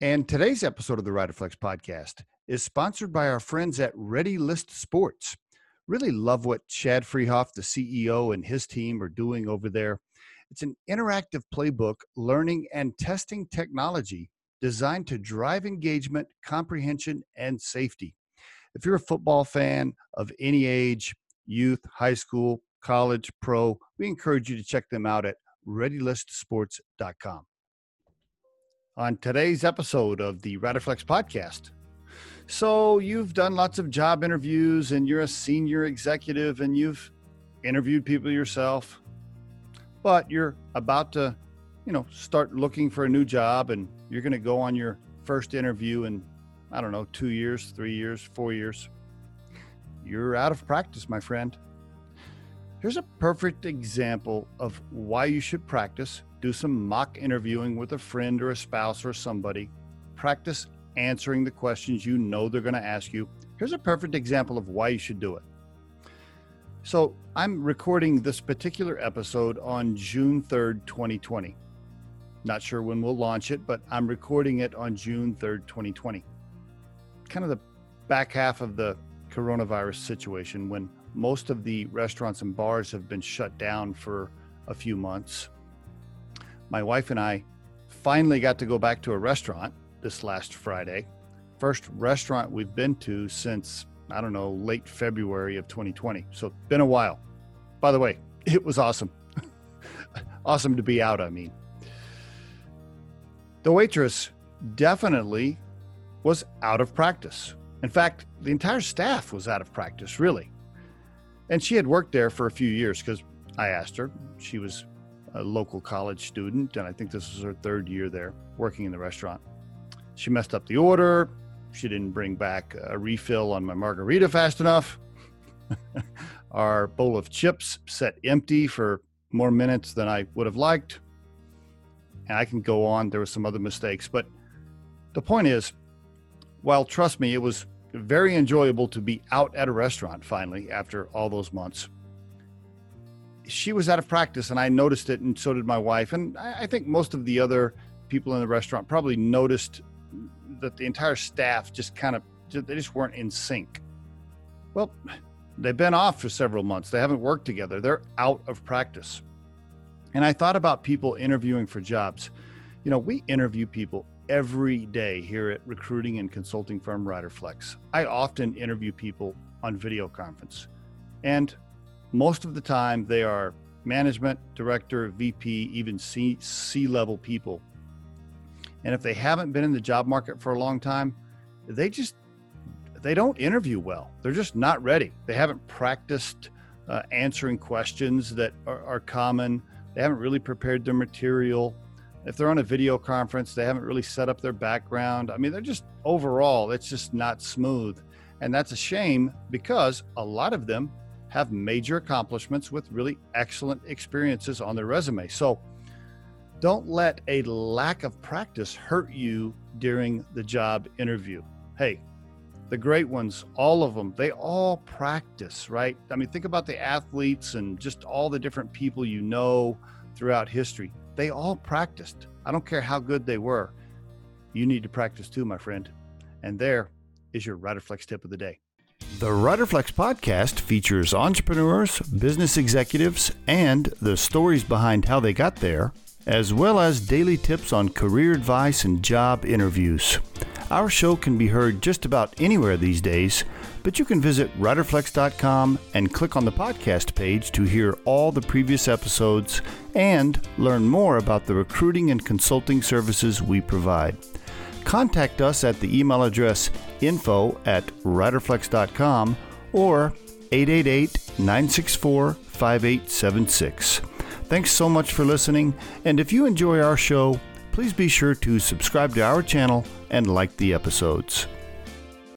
And today's episode of the Riderflex podcast is sponsored by our friends at Ready List Sports. Really love what Chad Freehoff, the CEO, and his team are doing over there. It's an interactive playbook learning and testing technology designed to drive engagement, comprehension, and safety. If you're a football fan of any age, youth, high school, college, pro, we encourage you to check them out at readylistsports.com. On today's episode of the Riderflex podcast, so you've done lots of job interviews and you're a senior executive and you've interviewed people yourself, but you're about to, you know, start looking for a new job and you're going to go on your first interview in, I don't know, two years, three years, four years. You're out of practice, my friend. Here's a perfect example of why you should practice. Do some mock interviewing with a friend or a spouse or somebody. Practice answering the questions you know they're going to ask you. Here's a perfect example of why you should do it. So, I'm recording this particular episode on June 3rd, 2020. Not sure when we'll launch it, but I'm recording it on June 3rd, 2020. Kind of the back half of the coronavirus situation when most of the restaurants and bars have been shut down for a few months. My wife and I finally got to go back to a restaurant this last Friday. First restaurant we've been to since, I don't know, late February of 2020. So, been a while. By the way, it was awesome. awesome to be out, I mean. The waitress definitely was out of practice. In fact, the entire staff was out of practice, really. And she had worked there for a few years because I asked her. She was a local college student, and I think this was her third year there working in the restaurant. She messed up the order. She didn't bring back a refill on my margarita fast enough. Our bowl of chips set empty for more minutes than I would have liked. And I can go on. There were some other mistakes. But the point is, while trust me, it was very enjoyable to be out at a restaurant finally after all those months. She was out of practice and I noticed it, and so did my wife. And I think most of the other people in the restaurant probably noticed that the entire staff just kind of they just weren't in sync. Well, they've been off for several months. They haven't worked together. They're out of practice. And I thought about people interviewing for jobs. You know, we interview people every day here at recruiting and consulting firm Riderflex. I often interview people on video conference. And most of the time they are management, director, VP, even C, C level people. And if they haven't been in the job market for a long time, they just they don't interview well. They're just not ready. They haven't practiced uh, answering questions that are, are common. They haven't really prepared their material if they're on a video conference, they haven't really set up their background. I mean, they're just overall, it's just not smooth. And that's a shame because a lot of them have major accomplishments with really excellent experiences on their resume. So don't let a lack of practice hurt you during the job interview. Hey, the great ones, all of them, they all practice, right? I mean, think about the athletes and just all the different people you know throughout history they all practiced. I don't care how good they were. You need to practice too, my friend. And there is your Riderflex tip of the day. The Riderflex podcast features entrepreneurs, business executives, and the stories behind how they got there, as well as daily tips on career advice and job interviews. Our show can be heard just about anywhere these days, but you can visit riderflex.com and click on the podcast page to hear all the previous episodes and learn more about the recruiting and consulting services we provide. Contact us at the email address info at riderflex.com or 888 964 5876. Thanks so much for listening, and if you enjoy our show, please be sure to subscribe to our channel and like the episodes.